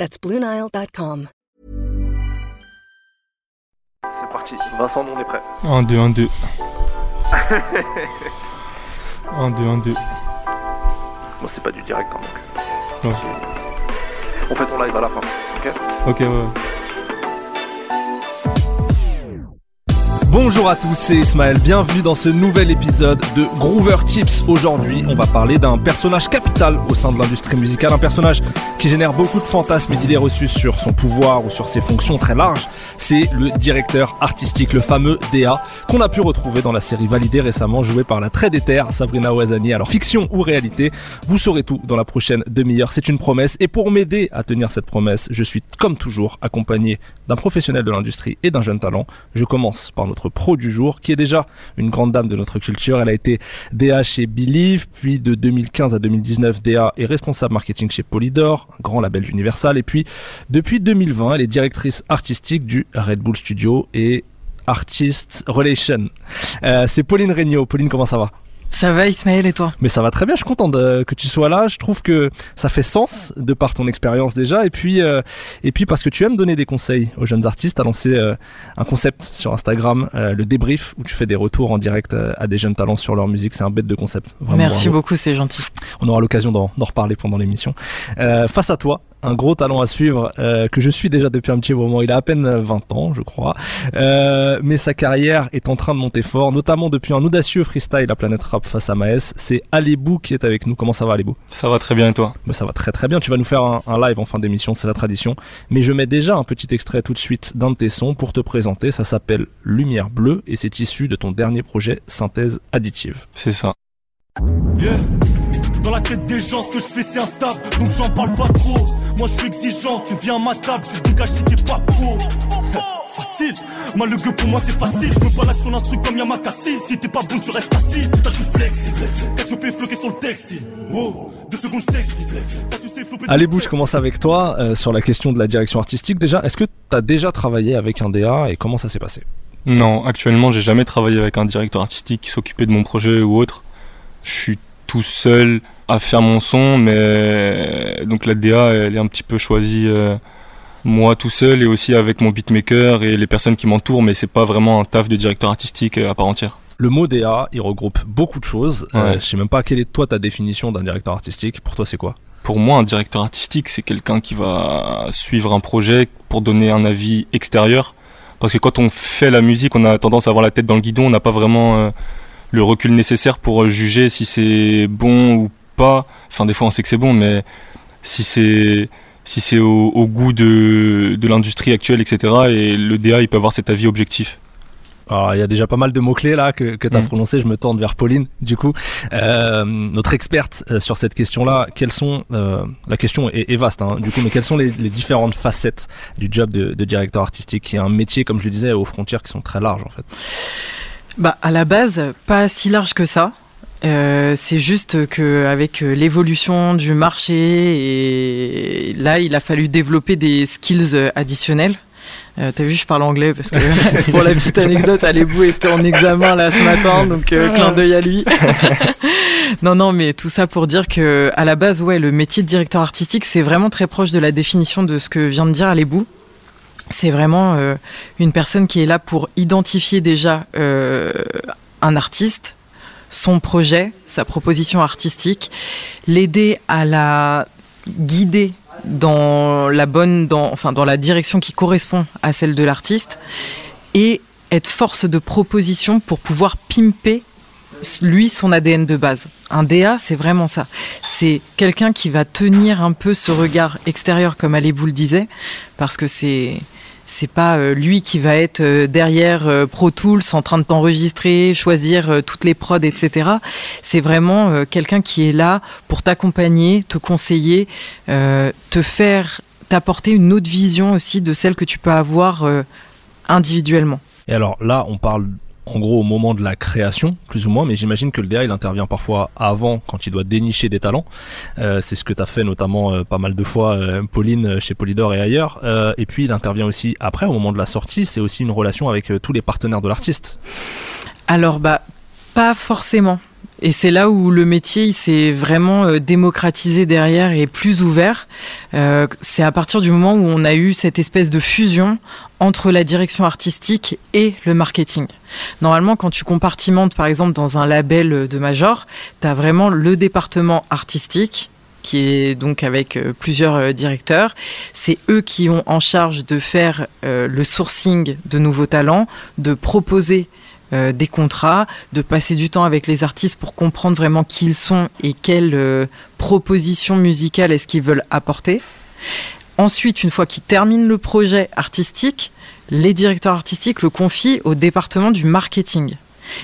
That's BlueNile.com. C'est parti. Vincent, on est prêt. 1, 2, 1, 2. 1, 2, 1, 2. Bon, c'est pas du direct, hein, donc. Ouais. On fait ton live à la fin, ok? Ok, ouais. Bonjour à tous, c'est Ismaël, bienvenue dans ce nouvel épisode de Groover Tips. Aujourd'hui, on va parler d'un personnage capital au sein de l'industrie musicale, un personnage qui génère beaucoup de fantasmes et d'idées reçues sur son pouvoir ou sur ses fonctions très larges. C'est le directeur artistique, le fameux DA, qu'on a pu retrouver dans la série Validée récemment jouée par la très déterre Sabrina Ouazani. Alors fiction ou réalité, vous saurez tout dans la prochaine demi-heure, c'est une promesse. Et pour m'aider à tenir cette promesse, je suis comme toujours accompagné d'un professionnel de l'industrie et d'un jeune talent. Je commence par notre pro du jour, qui est déjà une grande dame de notre culture. Elle a été DA chez Believe, puis de 2015 à 2019, DA est responsable marketing chez Polydor, grand label d'Universal, et puis depuis 2020, elle est directrice artistique du Red Bull Studio et Artist Relation. Euh, c'est Pauline Regnault. Pauline, comment ça va? Ça va Ismaël et toi mais ça va très bien, je suis content de- que tu sois là. Je trouve que ça fait sens de par ton expérience déjà. Et puis, euh, et puis parce que tu aimes donner des conseils aux jeunes artistes, tu as lancé euh, un concept sur Instagram, euh, le débrief, où tu fais des retours en direct euh, à des jeunes talents sur leur musique. C'est un bête de concept. Vraiment, Merci bravo. beaucoup, c'est gentil. On aura l'occasion d'en d'en reparler pendant l'émission. Euh, face à toi, un gros talent à suivre euh, que je suis déjà depuis un petit moment. Il a à peine 20 ans, je crois. Euh, mais sa carrière est en train de monter fort, notamment depuis un audacieux freestyle à Planète Rap face à Maes. C'est Alébou qui est avec nous. Comment ça va, Alébou Ça va très bien et toi? Bah, Ça va très très bien. Tu vas nous faire un, un live en fin d'émission, c'est la tradition. Mais je mets déjà un petit extrait tout de suite d'un de tes sons pour te présenter. Ça s'appelle Lumière Bleue et c'est issu de ton dernier projet Synthèse Additive. C'est ça. Yeah. Dans la tête des gens, ce que je fais c'est instable, donc j'en parle pas trop. Moi je suis exigeant, tu viens à ma table, tu dégages si t'es pas pro. Facile, moi le gueux pour moi c'est facile. Je me balade sur l'instru comme Yamakasi. Si t'es pas bon, tu restes assis. Je suis flexible. Cassiopée floqué sur le textile. Wow, deux secondes, je. T'as dans Allez, le Bou, je texte. commence avec toi euh, sur la question de la direction artistique. Déjà, est-ce que tu as déjà travaillé avec un DA et comment ça s'est passé? Non, actuellement, j'ai jamais travaillé avec un directeur artistique qui s'occupait de mon projet ou autre. Je suis tout seul à faire mon son, mais donc la DA, elle est un petit peu choisie euh, moi tout seul et aussi avec mon beatmaker et les personnes qui m'entourent, mais c'est pas vraiment un taf de directeur artistique euh, à part entière. Le mot DA, il regroupe beaucoup de choses. Euh, Ouais. je sais même pas quelle est toi ta définition d'un directeur artistique. Pour toi, c'est quoi? Pour moi, un directeur artistique, c'est quelqu'un qui va suivre un projet pour donner un avis extérieur. Parce que quand on fait la musique, on a tendance à avoir la tête dans le guidon, on n'a pas vraiment euh, le recul nécessaire pour euh, juger si c'est bon ou pas. Enfin, des fois, on sait que c'est bon, mais si c'est si c'est au, au goût de, de l'industrie actuelle, etc. Et le DA, il peut avoir cet avis objectif. Alors, il y a déjà pas mal de mots-clés là que, que tu as Mm. prononcés. Je me tourne vers Pauline, du coup. Euh, notre experte euh, sur cette question-là, quelles sont. euh, la question est, est vaste, hein, du coup, mais quelles sont les, les différentes facettes du job de, de directeur artistique? Qui est un métier, comme je le disais, aux frontières qui sont très larges en fait Bah, à la base, pas si large que ça. Euh, c'est juste que avec euh, l'évolution du marché et là, il a fallu développer des skills euh, additionnels. Euh, T'as vu, je parle anglais parce que pour la petite anecdote, Alébou était en examen là ce matin, donc euh, clin d'œil à lui. non, non, mais tout ça pour dire que à la base, ouais, le métier de directeur artistique, c'est vraiment très proche de la définition de ce que vient de dire Alébou. C'est vraiment euh, une personne qui est là pour identifier déjà euh, un artiste, son projet, sa proposition artistique, l'aider à la guider dans la bonne, enfin dans la direction qui correspond à celle de l'artiste, et être force de proposition pour pouvoir pimper lui son ADN de base. Un DA, c'est vraiment ça. C'est quelqu'un qui va tenir un peu ce regard extérieur, comme Alébou le disait, parce que c'est c'est pas euh, lui qui va être euh, derrière euh, Pro Tools en train de t'enregistrer, choisir toutes les prods, etc. C'est vraiment quelqu'un qui est là pour t'accompagner, te conseiller, te faire t'apporter une autre vision aussi de celle que tu peux avoir individuellement. Et alors là, on parle en gros au moment de la création, plus ou moins, mais j'imagine que le DA intervient parfois avant quand il doit dénicher des talents. Euh, c'est ce que tu as fait notamment euh, pas mal de fois, euh, Pauline, chez Polydor et ailleurs. Et puis il intervient aussi après, au moment de la sortie, c'est aussi une relation avec tous les partenaires de l'artiste. Alors, bah, pas forcément. Et c'est là où le métier s'est vraiment euh, démocratisé derrière et plus ouvert. Euh, c'est à partir du moment où on a eu cette espèce de fusion entre la direction artistique et le marketing. Normalement, quand tu compartimentes, par exemple, dans un label de major, tu as vraiment le département artistique qui est donc avec euh, plusieurs euh, directeurs. C'est eux qui ont en charge de faire euh, le sourcing de nouveaux talents, de proposer euh, des contrats, de passer du temps avec les artistes pour comprendre vraiment qui ils sont et quelles euh, propositions musicales est-ce qu'ils veulent apporter. Ensuite, une fois qu'ils terminent le projet artistique, les directeurs artistiques le confient au département du marketing.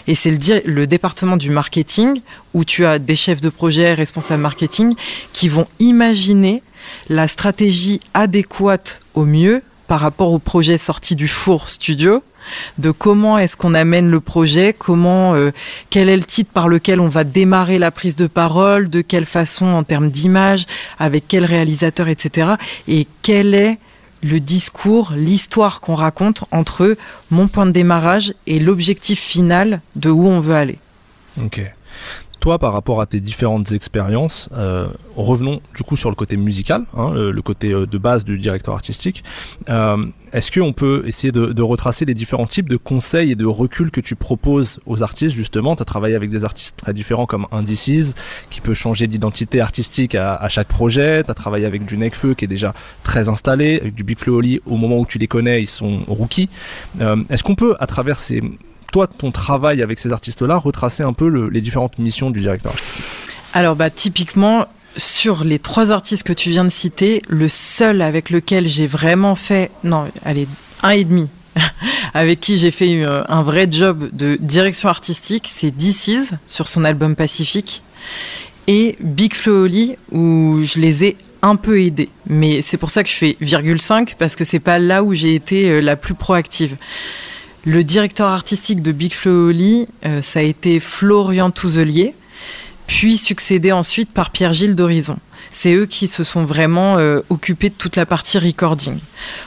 Et c'est le, le département du marketing où tu as des chefs de projet, responsables marketing, qui vont imaginer la stratégie adéquate au mieux par rapport au projet sorti du four studio, de comment est-ce qu'on amène le projet, comment, euh, quel est le titre par lequel on va démarrer la prise de parole, de quelle façon en termes d'image, avec quel réalisateur, etc. Et quel est le discours, l'histoire qu'on raconte entre mon point de démarrage et l'objectif final de où on veut aller. Ok. Toi, par rapport à tes différentes expériences, euh, revenons du coup sur le côté musical, hein, le, côté euh, de base du directeur artistique. Euh, Est-ce qu'on peut essayer de, retracer les différents types de conseils et de recul que tu proposes aux artistes Justement, tu as travaillé avec des artistes très différents comme Indices, qui peut changer d'identité artistique à, chaque projet. Tu as travaillé avec du Necfeu, qui est déjà très installé, avec du Big Oli, au moment où tu les connais, ils sont rookies. Est-ce qu'on peut, à travers ces toi, ton travail avec ces artistes-là, retracer un peu le- les différentes missions du directeur. Alors bah typiquement sur les trois artistes que tu viens de citer, le seul avec lequel j'ai vraiment fait non, allez, un et demi avec qui j'ai fait euh, un vrai job de direction artistique, c'est DC's sur son album Pacifique et Big Flo Oli où je les ai un peu aidés. Mais c'est pour ça que je fais virgule 5 parce que c'est pas là où j'ai été euh, la plus proactive. Le directeur artistique de Big Flo Oli, euh, ça a été Florian Touzelier, puis succédé ensuite par Pierre-Gilles d'Horizon. C'est eux qui se sont vraiment euh, occupés de toute la partie recording.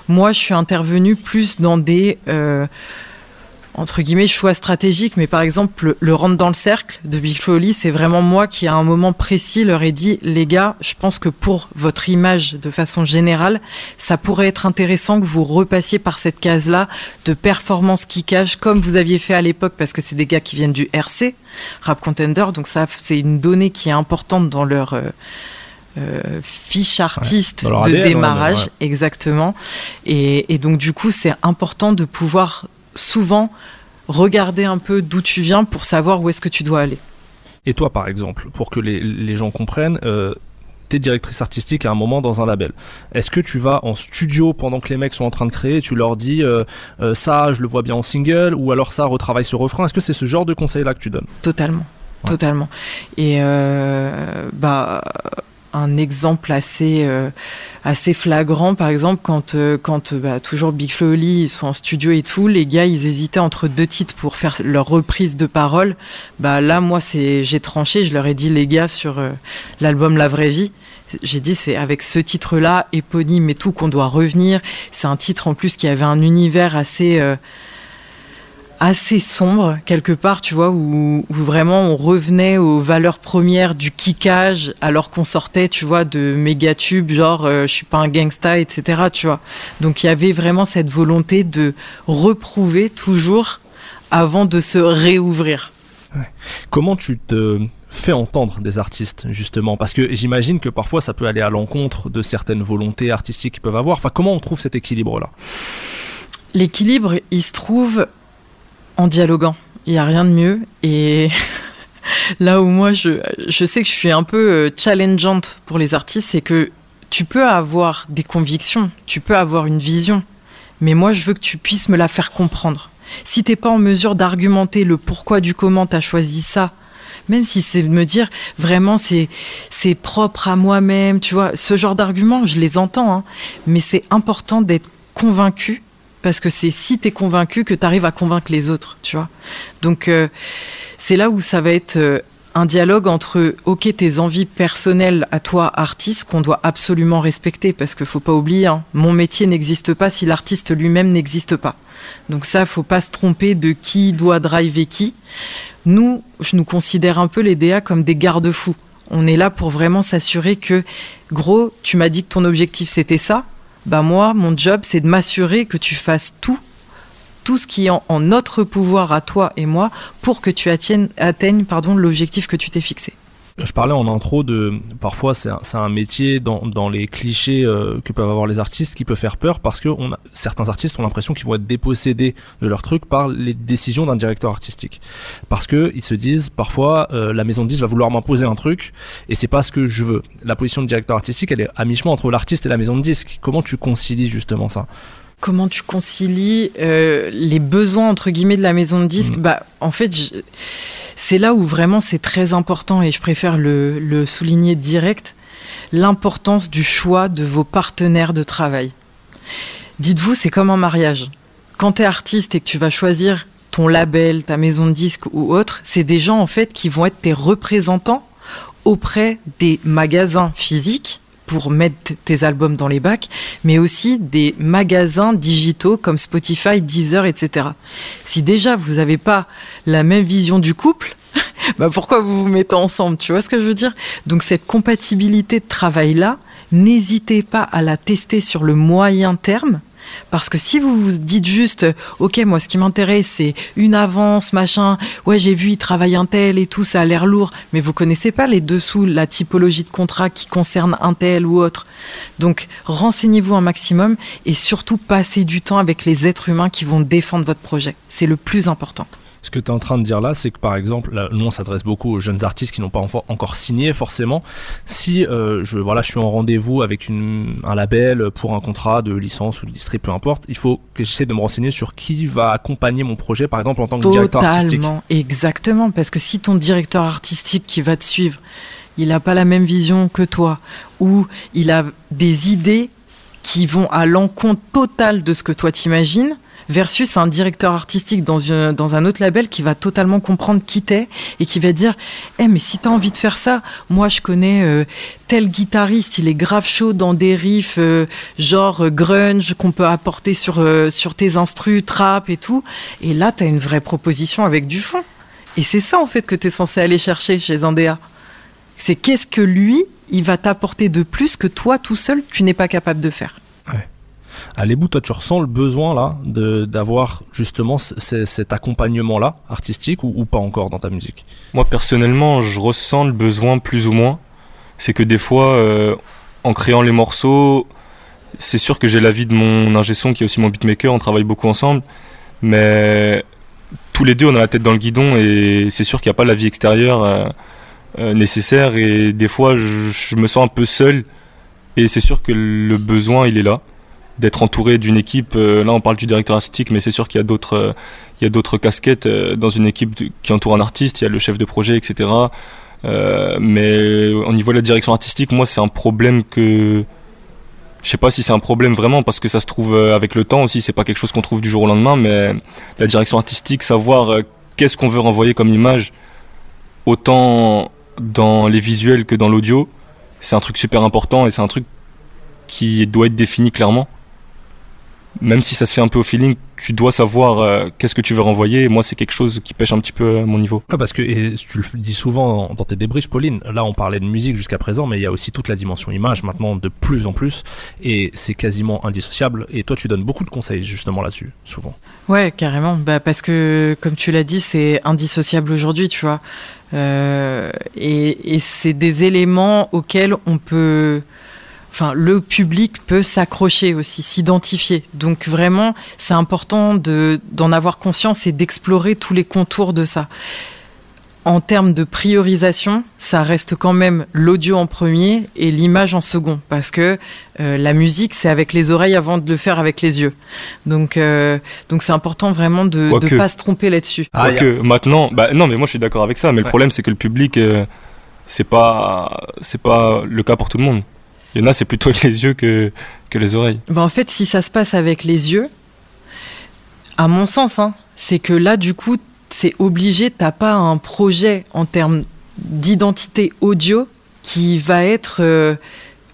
Moi, je suis intervenue plus dans des euh, entre guillemets choix stratégiques, mais par exemple le, le rentre dans le cercle de Big Oli, c'est vraiment moi qui à un moment précis leur ai dit les gars, je pense que pour votre image de façon générale, ça pourrait être intéressant que vous repassiez par cette case-là de performance kickage comme vous aviez fait à l'époque parce que c'est des gars qui viennent du RC, Rap Contender, donc ça c'est une donnée qui est importante dans leur euh, euh, fiche artiste de ADN, ouais, démarrage, ouais. exactement. Et, et donc du coup c'est important de pouvoir souvent regarder un peu d'où tu viens pour savoir où est-ce que tu dois aller. Et toi, par exemple, pour que les, les gens comprennent, euh, t'es directrice artistique à un moment dans un label. Est-ce que tu vas en studio pendant que les mecs sont en train de créer et tu leur dis euh, euh, ça, je le vois bien en single, ou alors ça, retravaille ce refrain? Est-ce que c'est ce genre de conseil-là que tu donnes? Totalement. Ouais. Totalement. Et bah, un exemple assez, euh, assez flagrant, par exemple, quand, euh, quand euh, bah, toujours Big Flo et ils sont en studio et tout, les gars, ils hésitaient entre deux titres pour faire leur reprise de parole. Bah, là, moi, j'ai tranché, je leur ai dit, les gars, sur l'album La Vraie Vie, j'ai dit, c'est avec ce titre-là, éponyme et tout, qu'on doit revenir. C'est un titre en plus qui avait un univers assez. Assez sombre quelque part, tu vois, où, où vraiment on revenait aux valeurs premières du kickage alors qu'on sortait, tu vois, de méga tubes genre euh, je suis pas un gangsta, etc. Tu vois. Donc il y avait vraiment cette volonté de reprouver toujours avant de se réouvrir. Comment tu te fais entendre des artistes, justement? Parce que j'imagine que parfois ça peut aller à l'encontre de certaines volontés artistiques qu'ils peuvent avoir. Enfin, comment on trouve cet équilibre-là? L'équilibre, il se trouve en dialoguant. Il n'y a rien de mieux. Et là où moi, je, je sais que je suis un peu euh, challengeante pour les artistes, c'est que tu peux avoir des convictions, tu peux avoir une vision, mais moi, je veux que tu puisses me la faire comprendre. Si t'es pas en mesure d'argumenter le pourquoi du comment tu as choisi ça, Même si c'est de me dire vraiment c'est c'est propre à moi-même, tu vois. Ce genre d'arguments, je les entends, hein. mais c'est important d'être convaincu parce que c'est si tu es convaincu que tu arrives à convaincre les autres, tu vois. Donc euh, c'est là où ça va être euh, un dialogue entre ok tes envies personnelles à toi artiste qu'on doit absolument respecter parce qu'il faut pas oublier hein, mon métier n'existe pas si l'artiste lui-même n'existe pas. Donc ça faut pas se tromper de qui doit driver qui. Nous je nous considère un peu les DA comme des garde-fous. On est là pour vraiment s'assurer que gros tu m'as dit que ton objectif c'était ça bah moi mon job c'est de m'assurer que tu fasses tout tout ce qui est en, notre pouvoir à toi et moi pour que tu atteignes, l'objectif que tu t'es fixé. Je parlais en intro de parfois c'est un, métier dans, les clichés euh, que peuvent avoir les artistes qui peut faire peur parce que certains artistes ont l'impression qu'ils vont être dépossédés de leur truc par les décisions d'un directeur artistique parce que ils se disent parfois euh, la maison de disques va vouloir m'imposer un truc et c'est pas ce que je veux. La position de directeur artistique elle est à mi-chemin entre l'artiste et la maison de disques. Comment tu concilies justement ça? Comment tu concilies euh, les besoins entre guillemets de la maison de disques Mm. Bah en fait c'est là où vraiment c'est très important et je préfère le, le souligner direct l'importance du choix de vos partenaires de travail. Dites-vous, c'est comme un mariage. Quand tu es artiste et que tu vas choisir ton label, ta maison de disques ou autre, c'est des gens en fait qui vont être tes représentants auprès des magasins physiques pour mettre tes albums dans les bacs, mais aussi des magasins digitaux comme Spotify, Deezer, etc. Si déjà vous n'avez pas la même vision du couple, bah pourquoi vous vous mettez ensemble Tu vois ce que je veux dire? Donc cette compatibilité de travail-là, n'hésitez pas à la tester sur le moyen terme. Parce que si vous vous dites juste, ok, moi ce qui m'intéresse c'est une avance, machin, ouais j'ai vu il travaille un tel et tout, ça a l'air lourd, mais vous connaissez pas les dessous, la typologie de contrat qui concerne un tel ou autre. Donc renseignez-vous un maximum et surtout passez du temps avec les êtres humains qui vont défendre votre projet. C'est le plus important. Ce que tu es en train de dire là, c'est que par exemple, nous on s'adresse beaucoup aux jeunes artistes qui n'ont pas encore signé forcément. Si euh, je, voilà, je suis en rendez-vous avec un label pour un contrat de licence ou de distrib, peu importe, il faut que j'essaie de me renseigner sur qui va accompagner mon projet, par exemple en tant que directeur artistique. Exactement. Parce que si ton directeur artistique qui va te suivre, il n'a pas la même vision que toi, ou il a des idées qui vont à l'encontre total de ce que toi t'imagines, versus un directeur artistique dans, une- dans un autre label qui va totalement comprendre qui t'es et qui va dire Eh, mais si t'as envie de faire ça, moi je connais euh, tel guitariste, il est grave chaud dans des riffs euh, genre euh, grunge qu'on peut apporter sur, euh, tes instrus, trap et tout. Et là, t'as une vraie proposition avec du fond. Et c'est ça en fait que t'es censé aller chercher chez un. C'est qu'est-ce que lui, il va t'apporter de plus que toi tout seul, tu n'es pas capable de faire. À l'ébou, toi, tu ressens le besoin là d'avoir justement cet accompagnement là artistique ou, pas encore dans ta musique? Moi personnellement, je ressens le besoin plus ou moins. C'est que des fois, euh, en créant les morceaux, c'est sûr que j'ai l'avis de mon ingé son qui est aussi mon beatmaker, on travaille beaucoup ensemble, mais tous les deux on a la tête dans le guidon et c'est sûr qu'il n'y a pas la vie extérieure euh, euh, nécessaire. Et des fois je me sens un peu seul et c'est sûr que le besoin il est là d'être entouré d'une équipe. euh, là on parle du directeur artistique, mais c'est sûr qu'il y a d'autres euh, il y a d'autres casquettes euh, dans une équipe qui entoure un artiste, il y a le chef de projet, etc. Mais au niveau de la direction artistique, moi, c'est un problème que. Je sais pas si c'est un problème vraiment, parce que ça se trouve avec le temps aussi, c'est pas quelque chose qu'on trouve du jour au lendemain, mais la direction artistique, savoir qu'est-ce qu'on veut renvoyer comme image, autant dans les visuels que dans l'audio, c'est un truc super important et c'est un truc qui doit être défini clairement. Même si ça se fait un peu au feeling, tu dois savoir euh, qu'est-ce que tu veux renvoyer. Et moi, c'est quelque chose qui pêche un petit peu à mon niveau. Ah, parce que et tu le dis souvent dans, tes débriefs, Pauline. Là, on parlait de musique jusqu'à présent, mais il y a aussi toute la dimension image maintenant de plus en plus, et c'est quasiment indissociable. Et toi, tu donnes beaucoup de conseils justement là-dessus, souvent. Ouais, carrément. Bah, parce que, comme tu l'as dit, c'est indissociable aujourd'hui, tu vois. Euh, et et c'est des éléments auxquels on peut. Enfin, le public peut s'accrocher aussi, s'identifier. Donc vraiment, c'est important de d'en avoir conscience et d'explorer tous les contours de ça. en termes de priorisation, ça reste quand même l'audio en premier et l'image en second, parce que euh, la musique, c'est avec les oreilles avant de le faire avec les yeux. Donc, euh, donc c'est important vraiment de ne pas se tromper là-dessus. Ah, que maintenant, bah, non, mais moi je suis d'accord avec ça, mais le problème c'est que le public, euh, c'est pas, c'est pas le cas pour tout le monde. Il y en a, c'est plutôt les yeux que, que les oreilles. Bah, en fait, si ça se passe avec les yeux, à mon sens, hein, c'est que là, du coup, c'est obligé, t'as pas un projet en termes d'identité audio qui va être euh,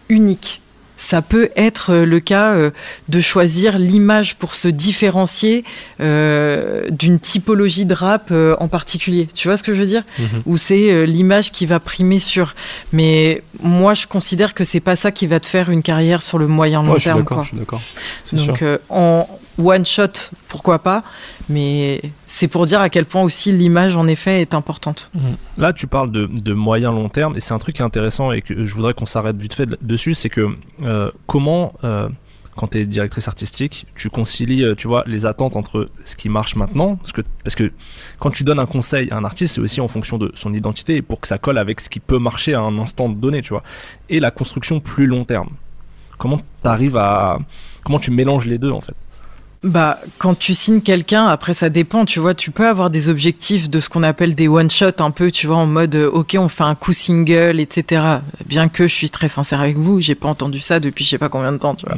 unique. Ça peut être euh, le cas euh, de choisir l'image pour se différencier d'une typologie de rap en particulier. Tu vois ce que je veux dire? Mhm. Ou c'est l'image qui va primer sur. Mais moi, je considère que c'est pas ça qui va te faire une carrière sur le moyen long terme. Je suis d'accord. Donc, en one shot, pourquoi pas mais c'est pour dire à quel point aussi l'image en effet est importante. Mhm. Là, tu parles de, moyen long terme et c'est un truc intéressant et que je voudrais qu'on s'arrête vite fait dessus, c'est que euh, comment, euh, quand tu es directrice artistique, tu concilies, euh, tu vois, les attentes entre ce qui marche maintenant, parce que, parce que quand tu donnes un conseil à un artiste, c'est aussi en fonction de son identité et pour que ça colle avec ce qui peut marcher à un instant donné, tu vois, et la construction plus long terme. Comment tu arrives à, comment tu mélanges les deux en fait? Bah, quand tu signes quelqu'un, après ça dépend, tu vois, tu peux avoir des objectifs de ce qu'on appelle des one shot un peu, tu vois, en mode euh, ok, on fait un coup single, etc. Bien que je suis très sincère avec vous, j'ai pas entendu ça depuis je sais pas combien de temps, tu vois.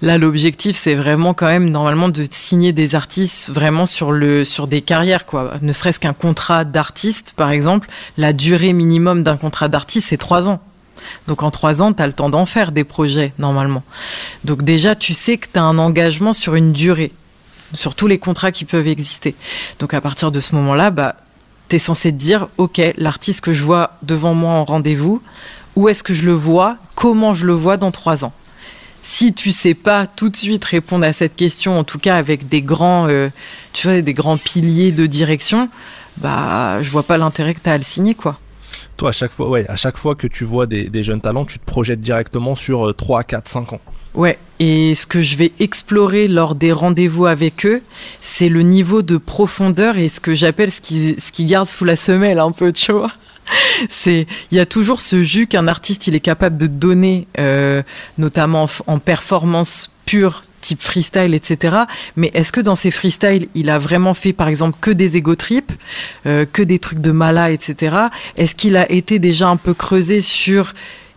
Là, l'objectif, c'est vraiment quand même normalement de signer des artistes vraiment sur le sur des carrières, quoi. Ne serait-ce qu'un contrat d'artiste, par exemple, la durée minimum d'un contrat d'artiste, c'est trois ans. Donc en trois ans, tu as le temps d'en faire des projets, normalement. Donc déjà, tu sais que tu as un engagement sur une durée, sur tous les contrats qui peuvent exister. Donc à partir de ce moment-là, bah, tu es censé te dire, OK, l'artiste que je vois devant moi en rendez-vous, où est-ce que je le vois, comment je le vois dans trois ans si tu sais pas tout de suite répondre à cette question, en tout cas avec des grands, euh, tu vois, des grands piliers de direction, bah, je vois pas l'intérêt que tu as à le signer, quoi. Toi, à chaque fois, ouais, à chaque fois que tu vois des, jeunes talents, tu te projettes directement sur 3, 4, 5 ans. Ouais, et ce que je vais explorer lors des rendez-vous avec eux, c'est le niveau de profondeur et ce que j'appelle ce qui, ce qui sous la semelle un peu, tu vois. C'est, il y a toujours ce jus qu'un artiste il est capable de donner, euh, notamment en performance pure type freestyle, etc. Mais est-ce que dans ces freestyles, il a vraiment fait, par exemple, que des ego trips, euh, que des trucs de mala, etc. Est-ce qu'il a été déjà un peu creusé sur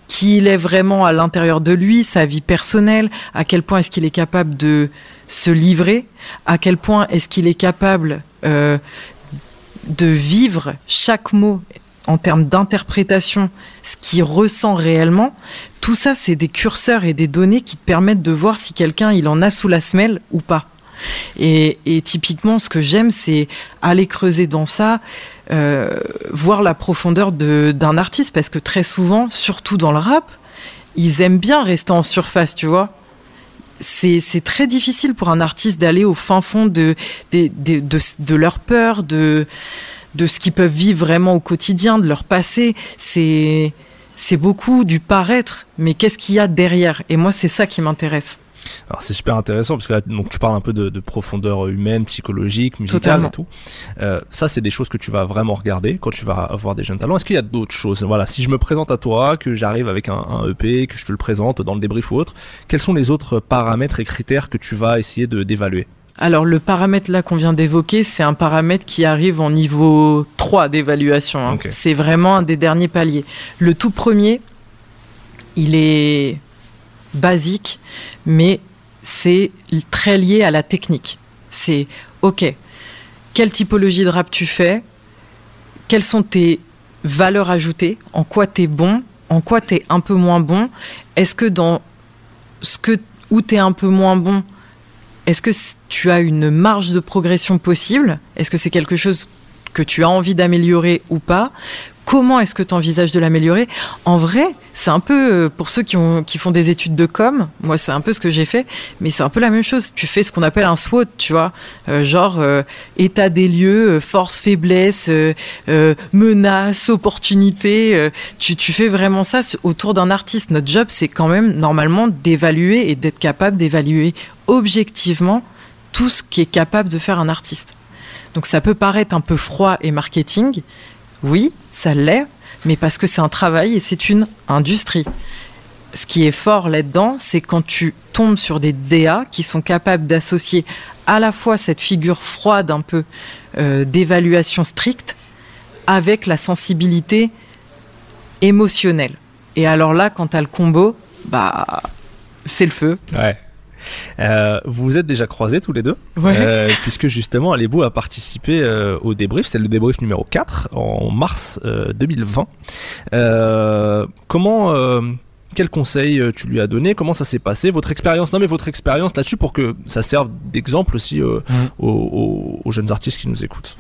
qui il est vraiment à l'intérieur de lui, sa vie personnelle, à quel point est-ce qu'il est capable de se livrer, à quel point est-ce qu'il est capable euh, de vivre chaque mot en termes d'interprétation, ce qu'il ressent réellement, tout ça, c'est des curseurs et des données qui te permettent de voir si quelqu'un il en a sous la semelle ou pas. Et, typiquement, ce que j'aime, c'est aller creuser dans ça, euh, voir la profondeur d'un artiste, parce que très souvent, surtout dans le rap, ils aiment bien rester en surface, tu vois. C'est très difficile pour un artiste d'aller au fin fond de, de, de, de leur peur, de, de ce qu'ils peuvent vivre vraiment au quotidien, de leur passé. C'est c'est beaucoup du paraître, mais qu'est-ce qu'il y a derrière? Et moi, c'est ça qui m'intéresse. Alors c'est super intéressant parce que là, donc tu parles un peu de, profondeur humaine, psychologique, musicale et tout. Euh, ça c'est des choses que tu vas vraiment regarder quand tu vas avoir des jeunes talents. Est-ce qu'il y a d'autres choses? Voilà, si je me présente à toi, que j'arrive avec un, un, EP, que je te le présente dans le débrief ou autre, quels sont les autres paramètres et critères que tu vas essayer de d'évaluer? Alors le paramètre là qu'on vient d'évoquer, c'est un paramètre qui arrive en niveau 3 d'évaluation. Hein. C'est vraiment un des derniers paliers. Le tout premier, il est basique, mais c'est très lié à la technique. C'est OK, quelle typologie de rap tu fais? Quelles sont tes valeurs ajoutées? En quoi tu es bon? En quoi tu es un peu moins bon? Est-ce que dans ce que où tu es un peu moins bon, est-ce que tu as une marge de progression possible? Est-ce que c'est quelque chose que tu as envie d'améliorer ou pas? Comment est-ce que tu envisages de l'améliorer? En vrai, c'est un peu euh, pour ceux qui, ont, qui font des études de com, moi c'est un peu ce que j'ai fait, mais c'est un peu la même chose. Tu fais ce qu'on appelle un SWOT, tu vois, euh, genre euh, état des lieux, force, faiblesse, menace, opportunité. tu, tu fais vraiment ça autour d'un artiste. Notre job, c'est quand même normalement d'évaluer et d'être capable d'évaluer objectivement tout ce qui est capable de faire un artiste. Donc ça peut paraître un peu froid et marketing. Oui, ça l'est, mais parce que c'est un travail et c'est une industrie. Ce qui est fort là-dedans, c'est quand tu tombes sur des DA qui sont capables d'associer à la fois cette figure froide un peu euh, d'évaluation stricte avec la sensibilité émotionnelle. Et alors là, quand t'as le combo, bah, c'est le feu. Ouais. Euh, vous vous êtes déjà croisés tous les deux, Ouais. Euh, puisque justement Alebo a participé euh, au débrief, c'était le débrief numéro 4 en mars euh, 2020. Euh, comment, quel conseil tu lui as donné Comment ça s'est passé? Votre expérience, non mais votre expérience là-dessus pour que ça serve d'exemple aussi Mm. aux, aux- aux jeunes artistes qui nous écoutent.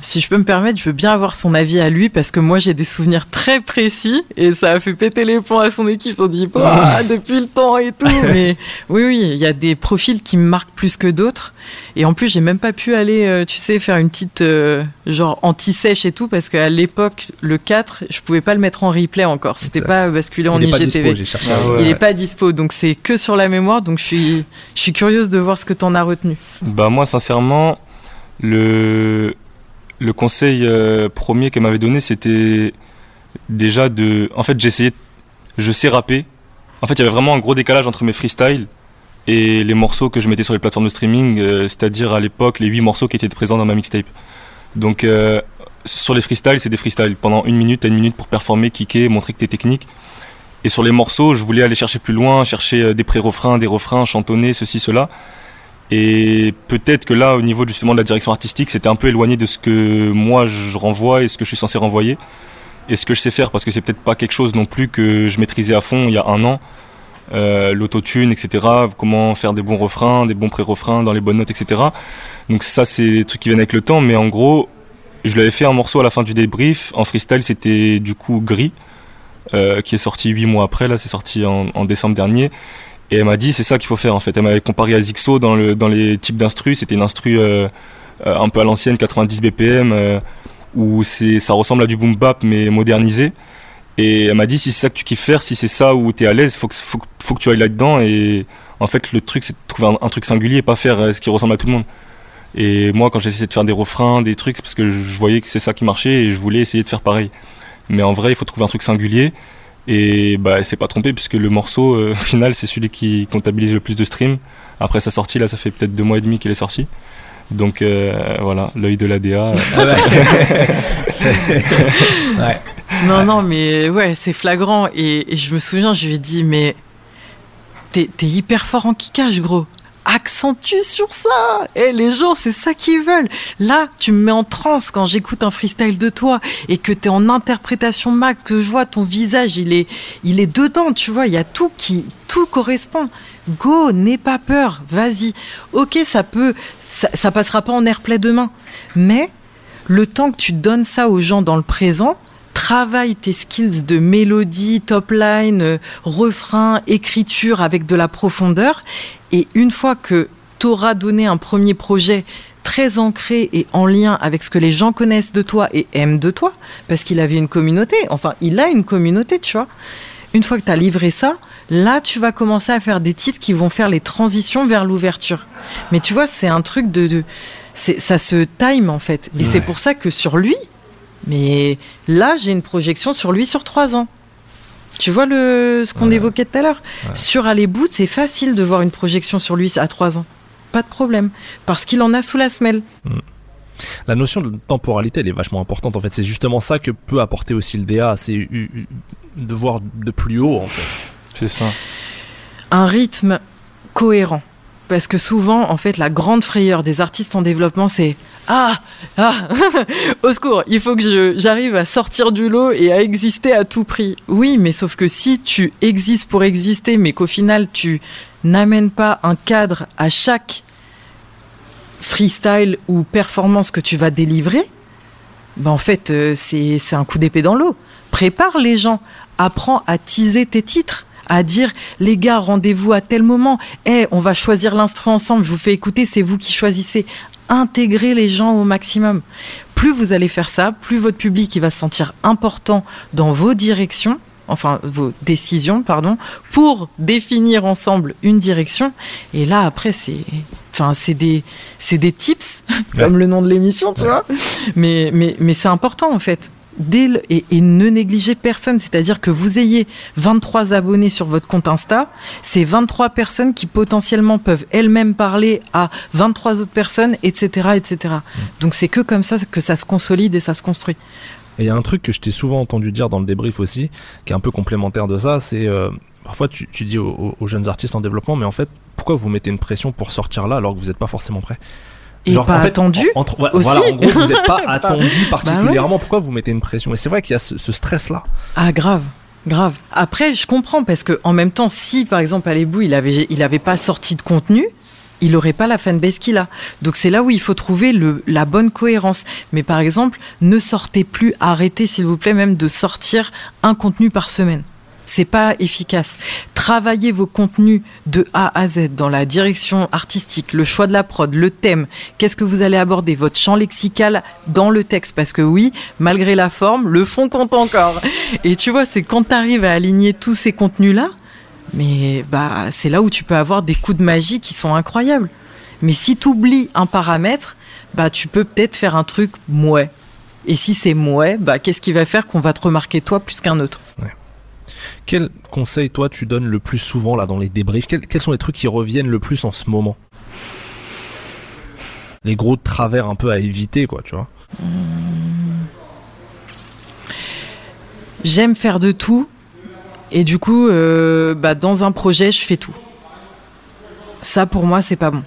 Si je peux me permettre, je veux bien avoir son avis à lui parce que moi j'ai des souvenirs très précis et ça a fait péter les plombs à son équipe. On dit bah, depuis le temps et tout. Mais oui, oui, il y a des profils qui me marquent plus que d'autres. Et en plus, j'ai même pas pu aller, euh, tu sais, faire une petite euh, genre anti-sèche et tout parce qu'à l'époque, le 4, je pouvais pas le mettre en replay encore. C'était pas basculé en Il pas IGTV. dispo, cherché. Ah ouais. Il est pas dispo, donc c'est que sur la mémoire. Donc je suis, je suis curieuse de voir ce que t'en as retenu. Bah moi sincèrement, le, le conseil euh, premier qu'elle m'avait donné c'était déjà de... En fait j'essayais... Je sais rapper. En fait il y avait vraiment un gros décalage entre mes freestyles et les morceaux que je mettais sur les plateformes de streaming, euh, c'est-à-dire à l'époque les 8 morceaux qui étaient présents dans ma mixtape. Donc euh, sur les freestyles c'est des freestyles. Pendant une minute, t'as une minute pour performer, kicker, montrer que t'es technique. Et sur les morceaux, je voulais aller chercher plus loin, chercher des pré-refrains, des refrains, chantonner, ceci, cela. Et peut-être que là, au niveau justement de la direction artistique, c'était un peu éloigné de ce que moi je renvoie et ce que je suis censé renvoyer et ce que je sais faire parce que c'est peut-être pas quelque chose non plus que je maîtrisais à fond il y a un an. Euh, L'autotune, etc. Comment faire des bons refrains, des bons pré-refrains dans les bonnes notes, etc. Donc ça, c'est des trucs qui viennent avec le temps, mais en gros, je lui avais fait un morceau à la fin du débrief. En freestyle, c'était du coup Gris, euh, qui est sorti huit mois après. Là, c'est sorti en décembre dernier. Et elle m'a dit, c'est ça qu'il faut faire en fait. Elle m'avait comparé à Zixo dans, le, dans les types d'instrus. C'était une instru euh, euh, un peu à l'ancienne, 90 BPM, euh, où ça ressemble à du boom bap mais modernisé. Et elle m'a dit, si c'est ça que tu kiffes faire, si c'est ça où tu es à l'aise, faut que, faut, faut que tu ailles là-dedans. Et en fait, le truc, c'est de trouver un, un truc singulier et pas faire euh, ce qui ressemble à tout le monde. Et moi, quand j'essayais de faire des refrains, des trucs, parce que je voyais que c'est ça qui marchait et je voulais essayer de faire pareil. Mais en vrai, il faut trouver un truc singulier. Et bah, elle s'est pas trompée puisque le morceau euh, au final, c'est celui qui comptabilise le plus de streams. Après sa sortie, là, ça fait peut-être deux mois et demi qu'il est sorti. Donc euh, voilà, l'œil de l'ADA. euh, ouais. Non, non, mais ouais, c'est flagrant. Et, et je me souviens, je lui ai dit, mais t'es t'es hyper fort en kickage, gros. Accentue sur ça. Et les gens, c'est ça qu'ils veulent. Là, tu me mets en transe quand j'écoute un freestyle de toi et que t'es en interprétation max, que je vois ton visage, il est, il est dedans, tu vois. Il y a tout qui, tout correspond. Go, n'aie pas peur. Vas-y. Ok, ça peut, ça, ça passera pas en airplay demain. Mais le temps que tu donnes ça aux gens dans le présent, travaille tes skills de mélodie, top line, euh, refrain, écriture avec de la profondeur. Et une fois que tu auras donné un premier projet très ancré et en lien avec ce que les gens connaissent de toi et aiment de toi, parce qu'il avait une communauté, enfin il a une communauté, tu vois. Une fois que tu as livré ça, là tu vas commencer à faire des titres qui vont faire les transitions vers l'ouverture. Mais tu vois, c'est un truc de... ça se time en fait. Et c'est pour ça que sur lui, mais là, j'ai une projection sur lui sur trois ans. Tu vois le, ce qu'on évoquait tout à l'heure Sur Alébou, c'est facile de voir une projection sur lui à trois ans. Pas de problème. Parce qu'il en a sous la semelle. La notion de temporalité, elle est vachement importante. En fait, c'est justement ça que peut apporter aussi le DA. C'est u- u- de voir de plus haut, en fait. c'est ça. Un rythme cohérent. Parce que souvent, en fait, la grande frayeur des artistes en développement, c'est Ah Ah Au secours, il faut que j'arrive à sortir du lot et à exister à tout prix. Oui, mais sauf que si tu existes pour exister, mais qu'au final, tu n'amènes pas un cadre à chaque freestyle ou performance que tu vas délivrer, ben en fait, euh, c'est un coup d'épée dans l'eau. Prépare les gens, apprends à teaser tes titres, à dire les gars, rendez-vous à tel moment, Eh, on va choisir l'instru ensemble, je vous fais écouter, c'est vous qui choisissez. Intégrer les gens au maximum. Plus vous allez faire ça, plus votre public il va se sentir important dans vos directions, enfin vos décisions, pardon, pour définir ensemble une direction. Et là, après, c'est, enfin, c'est des, c'est des tips, comme le nom de l'émission, tu vois. Mais, mais, mais c'est important en fait. Dès le- et, et ne négligez personne. C'est-à-dire que vous ayez 23 abonnés sur votre compte Insta, c'est 23 personnes qui potentiellement peuvent elles-mêmes parler à 23 autres personnes, etc., etc. Donc c'est que comme ça que ça se consolide et ça se construit. Et il y a un truc que je t'ai souvent entendu dire dans le débrief aussi, qui est un peu complémentaire de ça, c'est euh, parfois tu, tu dis aux, aux- jeunes artistes en développement, mais en fait, pourquoi vous mettez une pression pour sortir là alors que vous n'êtes pas forcément prêt Genre, pas en fait, attendu en- ouais, aussi. Voilà, en gros, vous n'êtes pas Bah attendu particulièrement. Pourquoi vous mettez une pression? Et c'est vrai qu'il y a ce, ce stress-là. Ah grave, grave. Après, je comprends parce que en même temps, si par exemple Alébou il avait il avait pas sorti de contenu, il aurait pas la fanbase qu'il a. Donc c'est là où il faut trouver le, la bonne cohérence. Mais par exemple, ne sortez plus, arrêtez s'il vous plaît même de sortir un contenu par semaine. C'est pas efficace. Travaillez vos contenus de A à Z dans la direction artistique, le choix de la prod, le thème. Qu'est-ce que vous allez aborder, votre champ lexical dans le texte Parce que oui, malgré la forme, le fond compte encore. Et tu vois, c'est quand tu arrives à aligner tous ces contenus-là, mais bah c'est là où tu peux avoir des coups de magie qui sont incroyables. Mais si tu oublies un paramètre, bah tu peux peut-être faire un truc mouais. Et si c'est mouais, bah qu'est-ce qui va faire qu'on va te remarquer toi plus qu'un autre? Quel conseil, toi, tu donnes le plus souvent là dans les débriefs? Quels, sont les trucs qui reviennent le plus en ce moment? Les gros travers un peu à éviter, quoi, tu vois? J'aime faire de tout. Et du coup, euh, bah, dans un projet, je fais tout. Ça, pour moi, c'est pas bon.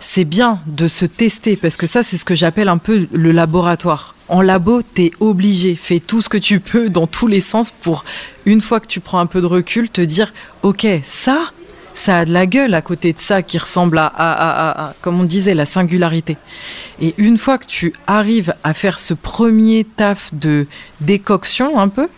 C'est bien de se tester, parce que ça, c'est ce que j'appelle un peu le laboratoire. En labo, t'es obligé, fais tout ce que tu peux dans tous les sens pour, une fois que tu prends un peu de recul, te dire, ok, ça, ça a de la gueule à côté de ça qui ressemble à, à- à- à- à- comme on disait, la singularité. Et une fois que tu arrives à faire ce premier taf de décoction un peu,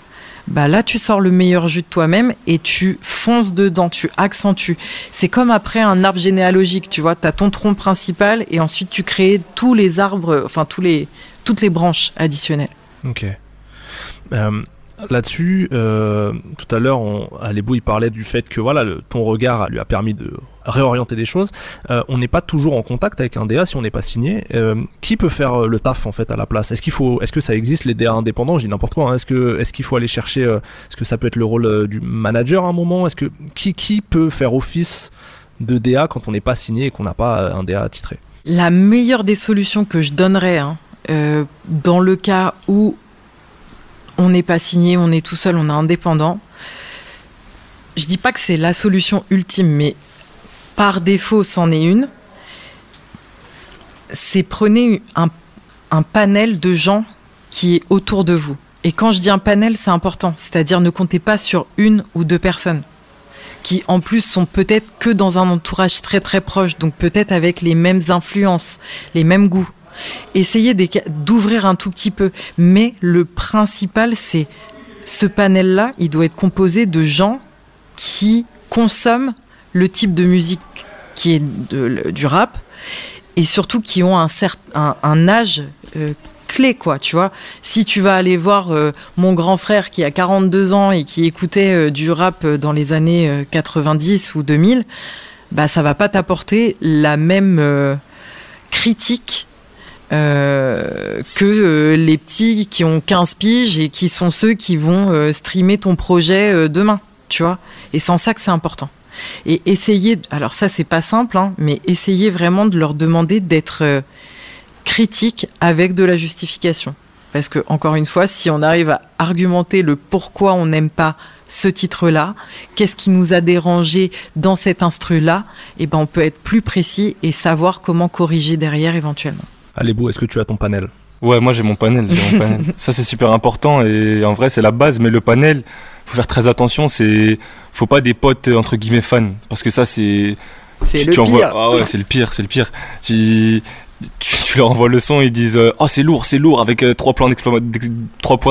bah là tu sors le meilleur jus de toi-même et tu fonces dedans, tu accentues. C'est comme après un arbre généalogique, tu vois, tu as ton tronc principal et ensuite tu crées tous les arbres, enfin tous les, toutes les branches additionnelles. Ok. Euh, Là-dessus, euh, tout à l'heure, Alébou, il parlait du fait que voilà, ton regard lui a permis de réorienter des choses. Euh, on n'est pas toujours en contact avec un DA si on n'est pas signé. Euh, qui peut faire le taf en fait à la place? Est-ce qu'il faut, est-ce que ça existe les DA indépendants? Je dis n'importe quoi. hein. Est-ce que, est-ce qu'il faut aller chercher Est-ce que ça peut être le rôle du manager à un moment? Est-ce que qui, qui peut faire office de DA quand on n'est pas signé et qu'on n'a pas un DA attitré? La meilleure des solutions que je donnerais, hein, dans le cas où on n'est pas signé, on est tout seul, on est indépendant, je dis pas que c'est la solution ultime, mais par défaut, c'en est une. C'est prenez un, un panel de gens qui est autour de vous. Et quand je dis un panel, c'est important. C'est-à-dire ne comptez pas sur une ou deux personnes qui en plus sont peut-être que dans un entourage très très proche, donc peut-être avec les mêmes influences, les mêmes goûts. Essayez d'éca- d'ouvrir un tout petit peu, mais le principal c'est ce panel-là, il doit être composé de gens qui consomment le type de musique qui est du rap et surtout qui ont un, cert- un, âge euh, clé, quoi, tu vois. Si tu vas aller voir euh, mon grand frère qui a 42 ans et qui écoutait euh, du rap dans les années euh, 90 ou 2000, bah ça va pas t'apporter la même critique euh, que euh, les petits qui ont 15 piges et qui sont ceux qui vont euh, streamer ton projet demain, tu vois. Et en ça que c'est important. Et essayer, alors ça c'est pas simple, hein, mais essayez vraiment de leur demander d'être critique avec de la justification. Parce que, encore une fois, si on arrive à argumenter le pourquoi on n'aime pas ce titre-là, qu'est-ce qui nous a dérangé dans cet instru-là, et ben on peut être plus précis et savoir comment corriger derrière éventuellement. Alébou, est-ce que tu as ton panel Ouais, moi j'ai mon panel. j'ai mon panel. ça c'est super important et en vrai c'est la base. Mais le panel, faut faire très attention. C'est, faut pas des potes euh, entre guillemets fans parce que ça c'est. C'est tu- le tu envoies- pire. Ah ouais, c'est le pire, c'est le pire. Tu, tu, tu leur envoies le son, ils disent euh, oh c'est lourd, c'est lourd avec euh, trois points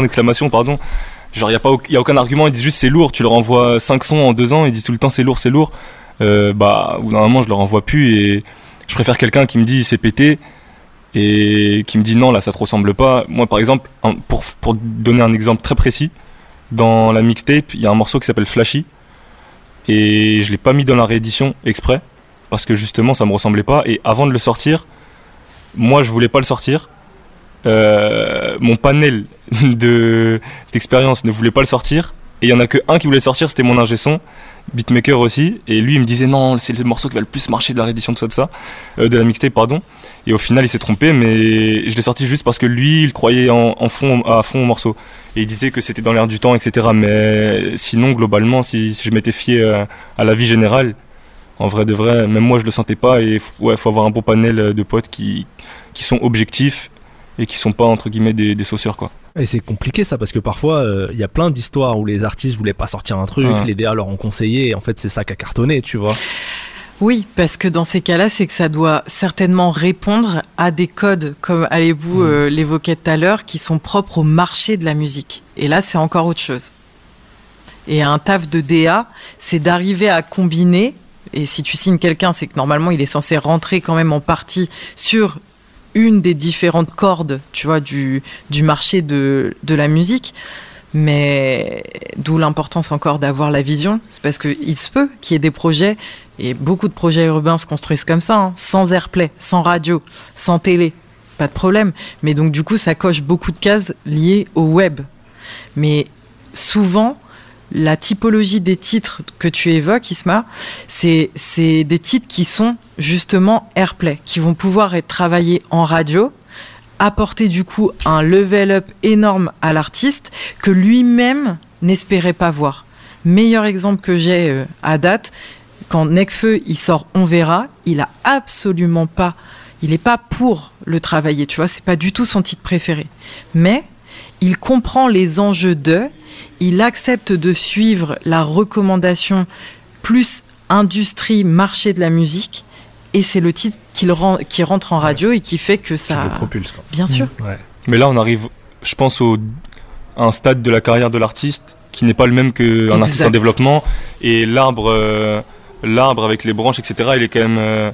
d'exclamation, pardon. Genre y a pas, y a aucun argument, ils disent juste c'est lourd. Tu leur envoies cinq sons en deux ans, ils disent tout le temps c'est lourd, c'est lourd. Euh, bah, moment je leur envoie plus et je préfère quelqu'un qui me dit c'est pété et qui me dit non là ça te ressemble pas. Moi par exemple, pour, pour donner un exemple très précis, dans la mixtape il y a un morceau qui s'appelle Flashy et je l'ai pas mis dans la réédition exprès parce que justement ça me ressemblait pas et avant de le sortir, moi je voulais pas le sortir. Euh, mon panel de d'expérience ne voulait pas le sortir. Et il y en a que un qui voulait sortir, c'était mon ingé son, beatmaker aussi. Et lui, il me disait non, c'est le morceau qui va le plus marcher de la réédition de ça, de ça, euh, de la mixtape, pardon. Et au final, il s'est trompé, mais je l'ai sorti juste parce que lui, il croyait en, fond, à fond au morceau. Et il disait que c'était dans l'air du temps, etc. Mais sinon, globalement, si, je m'étais fié à, à la vie générale, en vrai de vrai, même moi, je le sentais pas. Et ouais, faut avoir un bon panel de potes qui, qui sont objectifs et qui sont pas entre guillemets des, des sauceurs quoi. Et c'est compliqué ça parce que parfois euh, il y a plein d'histoires où les artistes voulaient pas sortir un truc, Ouais. les DA leur ont conseillé et en fait c'est ça qui a cartonné, tu vois. Oui, parce que dans ces cas-là, c'est que ça doit certainement répondre à des codes, comme Alébou Mm. euh, l'évoquait tout à l'heure, qui sont propres au marché de la musique. Et là, c'est encore autre chose. Et un taf de DA, c'est d'arriver à combiner, et si tu signes quelqu'un, c'est que normalement, il est censé rentrer quand même en partie sur une des différentes cordes, tu vois, du, du marché de, de la musique. Mais d'où l'importance encore d'avoir la vision. C'est parce qu'il se peut qu'il y ait des projets, et beaucoup de projets urbains se construisent comme ça, hein, sans airplay, sans radio, sans télé. Pas de problème. Mais donc, du coup, ça coche beaucoup de cases liées au web. Mais souvent, la typologie des titres que tu évoques, Isma, c'est des titres qui sont justement airplay, qui vont pouvoir être travaillés en radio, apporter du coup un level up énorme à l'artiste que lui-même n'espérait pas voir. Meilleur exemple que j'ai euh, à date, quand Necfeu il sort On verra, il a absolument pas, il est pas pour le travailler, tu vois, c'est pas du tout son titre préféré. Mais il comprend les enjeux de, il accepte de suivre la recommandation plus industrie, marché de la musique, et c'est le titre qu'il rend, qui rentre en radio et qui fait que Ça ça. le propulse quoi. Bien sûr. Ouais. Mais là on arrive, je pense au à un stade de la carrière de l'artiste qui n'est pas le même qu'un artiste en développement et l'arbre euh, l'arbre avec les branches etc. Il est quand même euh,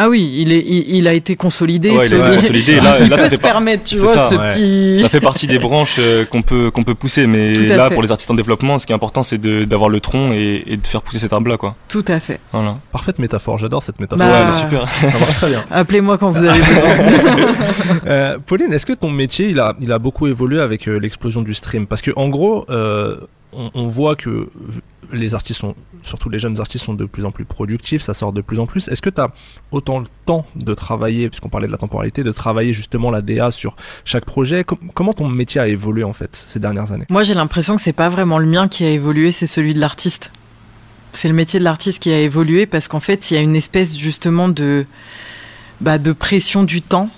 Ah oui, il, est, il, il a été consolidé. ouais, il a été consolidé. Et là, il là peut ça se par- permettre, tu vois, ça, ce ouais. petit. ça fait partie des branches euh, qu'on peut qu'on peut pousser. Mais là fait. pour les artistes en développement, ce qui est important c'est de- d'avoir le tronc et, et de faire pousser cet arbre là quoi. Tout à fait. Voilà. Parfaite métaphore, j'adore cette métaphore. Bah, Ouais, elle est super. Ça marche très bien. Appelez-moi quand vous avez besoin. Euh, Pauline, est-ce que ton métier il a, il a beaucoup évolué avec euh, l'explosion du stream? Parce que en gros, euh, on, on voit que les artistes sont, surtout les jeunes artistes, sont de plus en plus productifs, ça sort de plus en plus. Est-ce que tu as autant le temps de travailler, puisqu'on parlait de la temporalité, de travailler justement la DA sur chaque projet? Com- Comment ton métier a évolué en fait ces dernières années? Moi, j'ai l'impression que c'est pas vraiment le mien qui a évolué, c'est celui de l'artiste. C'est le métier de l'artiste qui a évolué parce qu'en fait, il y a une espèce justement de, bah, de pression du temps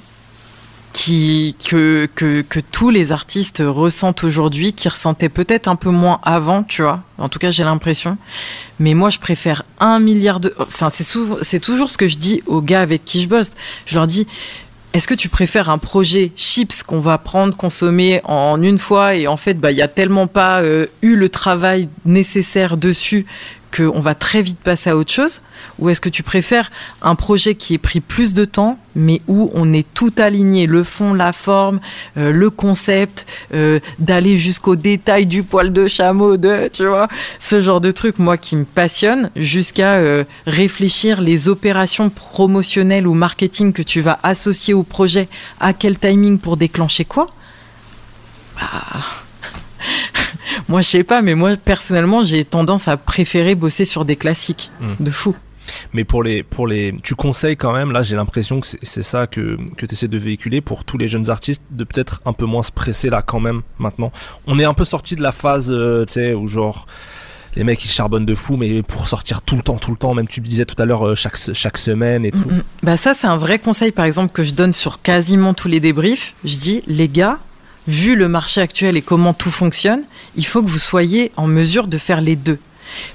qui, que, que, que tous les artistes ressentent aujourd'hui, qui ressentaient peut-être un peu moins avant, tu vois. En tout cas, j'ai l'impression. Mais moi, je préfère un milliard de. Enfin, c'est, toujours ce que je dis aux gars avec qui je bosse. Je leur dis. Est-ce que tu préfères un projet chips qu'on va prendre, consommer en une fois et en fait, bah, il y a tellement pas euh, eu le travail nécessaire dessus qu'on va très vite passer à autre chose Ou est-ce que tu préfères un projet qui ait pris plus de temps, mais où on est tout aligné, le fond, la forme, euh, le concept, euh, d'aller jusqu'au détail du poil de chameau, de, tu vois, ce genre de truc, moi, qui me passionne, jusqu'à euh, réfléchir les opérations promotionnelles ou marketing que tu vas associer au projet, à quel timing pour déclencher quoi? Bah, moi, je sais pas, mais moi, personnellement, j'ai tendance à préférer bosser sur des classiques. Mm. De fou. Mais pour les, pour les, tu conseilles quand même, là j'ai l'impression que c'est- ça que, que tu essaies de véhiculer pour tous les jeunes artistes, de peut-être un peu moins se presser là quand même maintenant. On est un peu sorti de la phase, euh, tu sais, où genre les mecs ils charbonnent de fou, mais pour sortir tout le temps, tout le temps, même tu disais tout à l'heure euh, chaque, chaque semaine et tout. Mm, mm. Bah ça, c'est un vrai conseil, par exemple, que je donne sur quasiment tous les débriefs. Je dis, les gars, vu le marché actuel et comment tout fonctionne, il faut que vous soyez en mesure de faire les deux.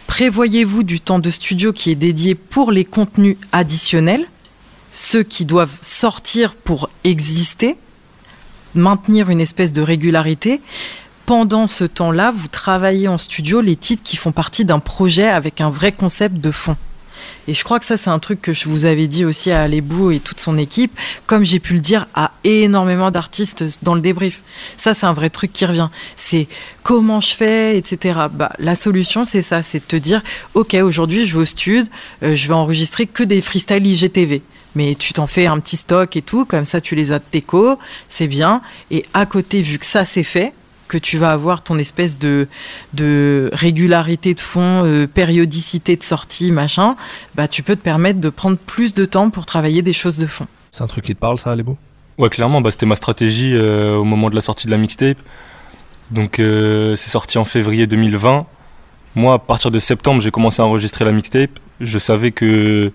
Prévoyez-vous du temps de studio qui est dédié pour les contenus additionnels, ceux qui doivent sortir pour exister, maintenir une espèce de régularité. Pendant ce temps-là, vous travaillez en studio les titres qui font partie d'un projet avec un vrai concept de fond. Et je crois que ça, c'est un truc que je vous avais dit aussi à Alébou et toute son équipe, comme j'ai pu le dire à énormément d'artistes dans le débrief. Ça, c'est un vrai truc qui revient. C'est comment je fais, etc. Bah, la solution, c'est ça, c'est de te dire, OK, aujourd'hui, je vais au studio, euh, je vais enregistrer que des freestyles IGTV. mais tu t'en fais un petit stock et tout, comme ça tu les as de teco, c'est bien. Et à côté, vu que ça c'est fait, que tu vas avoir ton espèce de, de régularité de fond, euh, périodicité de sortie, machin, bah tu peux te permettre de prendre plus de temps pour travailler des choses de fond. C'est un truc qui te parle, ça, Alebo Ouais, clairement, bah, c'était ma stratégie euh, au moment de la sortie de la mixtape. Donc, euh, c'est sorti en février 2020. Moi, à partir de septembre, j'ai commencé à enregistrer la mixtape. Je savais que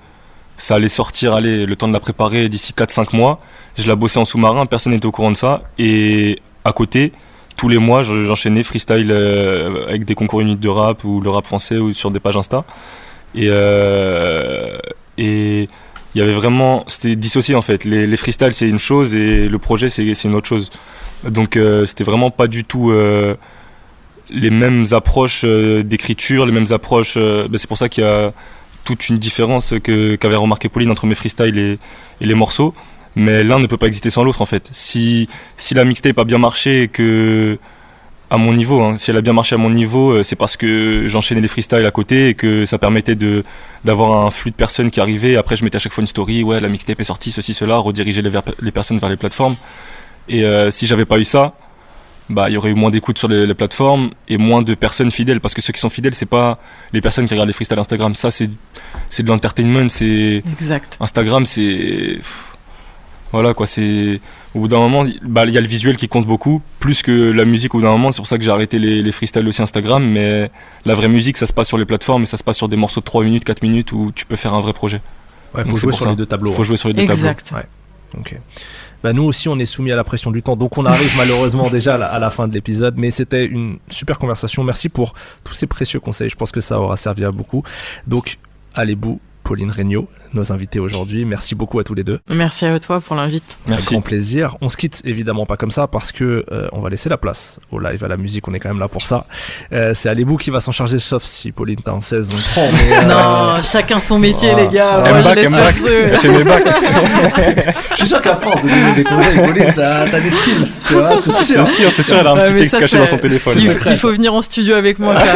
ça allait sortir, allez, le temps de la préparer d'ici 4-5 mois. Je la bossais en sous-marin, personne n'était au courant de ça. Et à côté, tous les mois, je- j'enchaînais freestyle euh, avec des concours uniques de rap ou le rap français ou sur des pages Insta. Et, euh, il y avait vraiment, c'était dissocié en fait. Les, les freestyles c'est une chose et le projet c'est une autre chose. Donc euh, c'était vraiment pas du tout les mêmes approches d'écriture, les mêmes approches. ben, c'est pour ça qu'il y a toute une différence qu'avait remarqué Pauline entre mes freestyles et les morceaux. Mais l'un ne peut pas exister sans l'autre en fait. Si si la mixtape a bien marché et que à mon niveau, hein, si elle a bien marché à mon niveau, euh, c'est parce que j'enchaînais les freestyles à côté et que ça permettait de d'avoir un flux de personnes qui arrivaient. Après, je mettais à chaque fois une story, ouais, la mixtape est sortie, ceci, cela, rediriger les, les personnes vers les plateformes. Et euh, si j'avais pas eu ça, bah, il y aurait eu moins d'écoute sur les, les plateformes et moins de personnes fidèles. Parce que ceux qui sont fidèles, c'est pas les personnes qui regardent les freestyles Instagram. Ça, c'est de l'entertainment. Exact. Instagram, c'est voilà quoi. C'est au bout d'un moment, il bah, il y a le visuel qui compte beaucoup, plus que la musique. Au bout d'un moment, c'est pour ça que j'ai arrêté les, les freestyles aussi Instagram. Mais la vraie musique, ça se passe sur les plateformes et ça se passe sur des morceaux de 3 minutes, 4 minutes où tu peux faire un vrai projet. Ouais, faut Donc, c'est jouer sur ça. les deux tableaux. Faut hein. jouer sur les deux Exact. Ok. Bah nous aussi, on est soumis à la pression du temps, donc on arrive malheureusement déjà à la, à la fin de l'épisode. Mais c'était une super conversation. Merci pour tous ces précieux conseils. Je pense que ça aura servi à beaucoup. Donc, allez bout, Pauline Regnault, nos invités aujourd'hui. Merci beaucoup à tous les deux. Merci à toi pour l'invite. Avec Merci. grand plaisir. On se quitte évidemment pas comme ça parce que euh, on va laisser la place au live, à la musique. On est quand même là pour ça. Euh, c'est Alébou qui va s'en charger, sauf si Pauline t'as un 16, on prend. Mais, euh, Non, chacun son métier, les gars. Moi, je Elle fait mes bacs. Je suis sûr qu'à force de donner des conseils, Pauline, t'as t'as des skills, tu vois, c'est sûr. C'est sûr, c'est sûr, elle a un petit texte ça, caché dans son téléphone. Il, secret, il faut venir en studio avec moi. ça.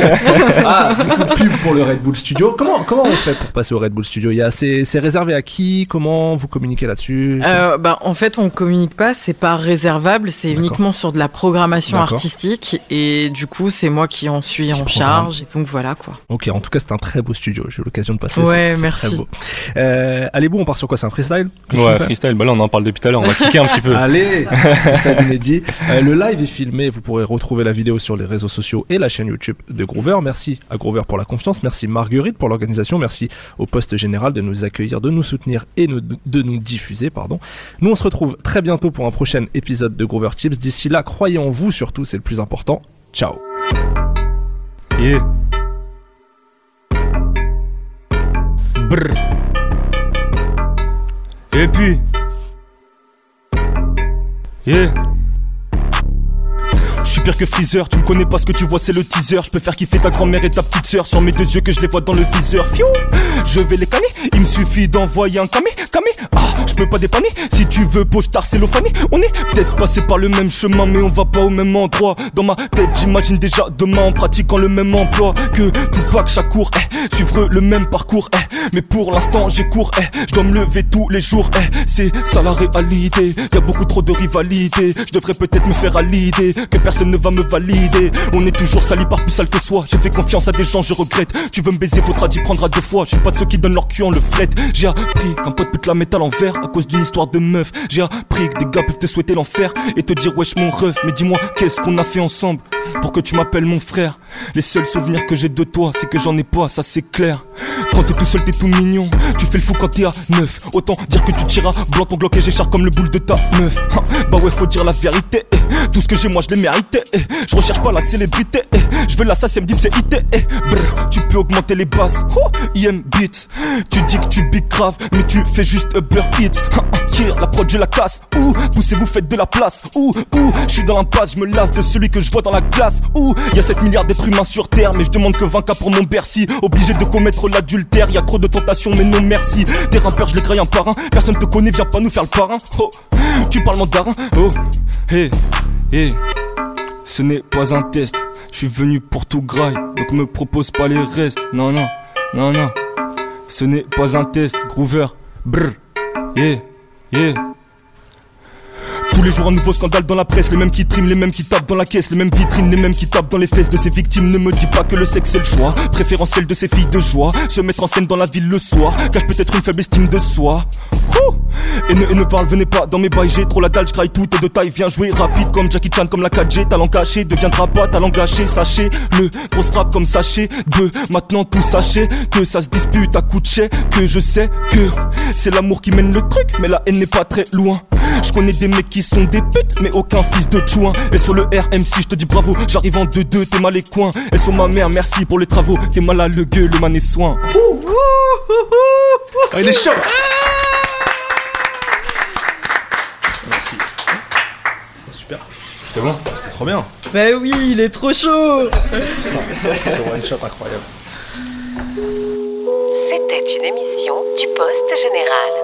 Ah, du coup, pub pour le Red Bull Studio. Comment, comment on fait pour passer au Red Bull Studio? Il y a, c'est, c'est réservé à qui? Comment vous communiquez là-dessus? Euh, bah, en fait, on communique pas, c'est pas réservable, c'est uniquement sur de la programmation artistique. Et du coup, c'est moi qui en suis en programme. charge. Et donc voilà quoi. Ok, en tout cas, c'est un très beau studio. J'ai eu l'occasion de passer. Ouais, merci. Très beau. Euh, allez, bon, on part sur quoi? C'est un freestyle? Ouais, freestyle, bah là on en parle depuis tout à l'heure, on va kicker un petit peu. Allez, freestyle inédit. Euh, le live est filmé, vous pourrez retrouver la vidéo sur les réseaux sociaux et la chaîne YouTube de Groover. Merci à Groover pour la confiance, merci Marguerite pour l'organisation, merci au poste général de nous accueillir, de nous soutenir et de nous diffuser. Pardon. Nous on se retrouve très bientôt pour un prochain épisode de Groover Tips. D'ici là, croyez en vous surtout, c'est le plus important. Ciao. Brr. Et puis? Je suis pire que Freezer, tu me connais pas ce que tu vois, c'est le teaser. Je peux faire kiffer ta grand-mère et ta petite sœur sur mes deux yeux que je les vois dans le viseur. Fiou, je vais les canner, il me suffit d'envoyer un camé, camé. Ah, je peux pas dépanner. Si tu veux, pochetard, cellophané. On est peut-être passé par le même chemin, mais on va pas au même endroit. Dans ma tête, j'imagine déjà demain en pratiquant le même emploi que Tupac Shakur, eh, suivre le même parcours, eh. Mais pour l'instant, j'ai cours, eh. Je dois me lever tous les jours, eh. C'est ça la réalité. Y a beaucoup trop de rivalité. Je devrais peut-être me faire à l'idée que ne va me valider. On est toujours sali par plus sale que soi. J'ai fait confiance à des gens, je regrette. Tu veux me baiser, faudra t'y prendre à deux fois. Je suis pas de ceux qui donnent leur cul en le fret. J'ai appris qu'un pote peut te la mettre à l'envers à cause d'une histoire de meuf. J'ai appris que des gars peuvent te souhaiter l'enfer et te dire wesh mon ref. Mais dis-moi, qu'est-ce qu'on a fait ensemble pour que tu m'appelles mon frère? Les seuls souvenirs que j'ai de toi, c'est que j'en ai pas, ça c'est clair. Quand t'es tout seul, t'es tout mignon. Tu fais le fou quand t'es à neuf. Autant dire que tu tiras blanc ton glock et j'écharpe comme le boule de ta meuf. Bah ouais, faut dire la vérité. Tout ce que j'ai, moi, je l'ai mérité. Eh. Je recherche pas la célébrité. eh. Je veux la ça, me dit c'est IT. eh. Brr, tu peux augmenter les basses. Oh, IM beat. Tu dis que tu big grave, mais tu fais juste Uber Eats. Yeah, la prod, je la casse. Ouh, poussez-vous, faites de la place. Ouh, ouh, je suis dans l'impasse, je me lasse de celui que je vois dans la classe. Ouh, y a 7 milliards d'êtres humains sur terre, mais je demande que 20K pour mon Bercy. Obligé de commettre l'adultère, y a trop de tentations, mais non merci. Des rappeurs, je les graille un par un. Personne te connaît, viens pas nous faire le parrain. Oh, tu parles mandarin. Oh, hey, hey. Ce n'est pas un test, je suis venu pour tout graille, donc me propose pas les restes. Non, non, non, non. Ce n'est pas un test, Groover. Brr. Yeah, yeah. Tous les jours un nouveau scandale dans la presse, les mêmes qui triment, les mêmes qui tapent dans la caisse, les mêmes vitrines, les mêmes qui tapent dans les fesses de ces victimes. Ne me dis pas que le sexe c'est le choix préférentiel de ces filles de joie. Se mettre en scène dans la ville le soir, cache peut-être une faible estime de soi. Et ne, et ne parle, venez pas dans mes bails, j'ai trop la dalle, je tout est de taille, viens jouer rapide comme Jackie Chan, comme la 4G, talent caché, deviendra pas talent gâché, sachez, le grosse frappe comme sachet, de maintenant tout sachez, que ça se dispute à coup de chais, que je sais que c'est l'amour qui mène le truc, mais la haine n'est pas très loin. Je connais des mecs qui sont des putes, mais aucun fils de chouin. Et sur le RMC, je te dis bravo, j'arrive en 2-2, t'es mal les coins. Et sur ma mère, merci pour les travaux, t'es mal à le gueule, le man est soin. Ah, il est chaud Merci. Super. C'est bon? C'était trop bien. Bah oui, il est trop chaud Ce one shot incroyable. C'était une émission du Poste Général.